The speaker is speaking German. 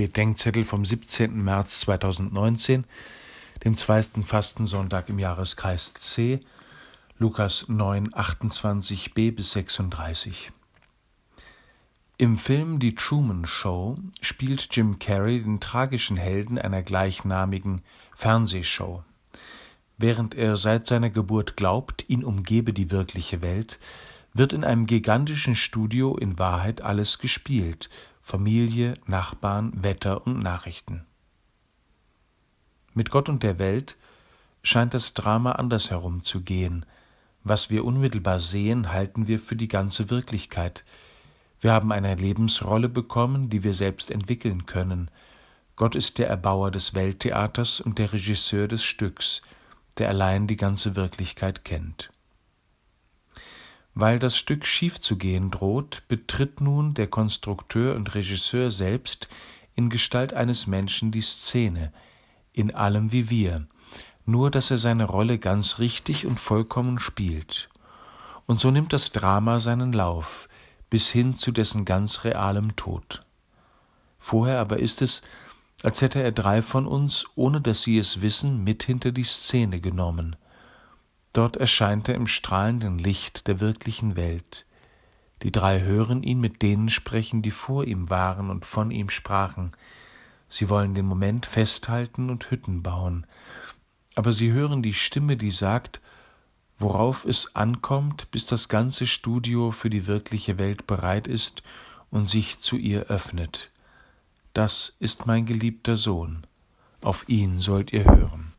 Bedenkzettel vom 17. März 2019, dem zweiten Fastensonntag im Jahreskreis C, Lukas 9, 28b bis 36. Im Film Die Truman Show spielt Jim Carrey den tragischen Helden einer gleichnamigen Fernsehshow. Während er seit seiner Geburt glaubt, ihn umgebe die wirkliche Welt, wird in einem gigantischen Studio in Wahrheit alles gespielt, Familie, Nachbarn, Wetter und Nachrichten. Mit Gott und der Welt scheint das Drama andersherum zu gehen. Was wir unmittelbar sehen, halten wir für die ganze Wirklichkeit. Wir haben eine Lebensrolle bekommen, die wir selbst entwickeln können. Gott ist der Erbauer des Welttheaters und der Regisseur des Stücks, der allein die ganze Wirklichkeit kennt. Weil das Stück schief zu gehen droht, betritt nun der Konstrukteur und Regisseur selbst in Gestalt eines Menschen die Szene, in allem wie wir, nur dass er seine Rolle ganz richtig und vollkommen spielt. Und so nimmt das Drama seinen Lauf, bis hin zu dessen ganz realem Tod. Vorher aber ist es, als hätte er drei von uns, ohne dass sie es wissen, mit hinter die Szene genommen – Dort erscheint er im strahlenden Licht der wirklichen Welt. Die drei hören ihn mit denen sprechen, die vor ihm waren und von ihm sprachen. Sie wollen den Moment festhalten und Hütten bauen. Aber sie hören die Stimme, die sagt, worauf es ankommt, bis das ganze Studio für die wirkliche Welt bereit ist und sich zu ihr öffnet. Das ist mein geliebter Sohn. Auf ihn sollt ihr hören.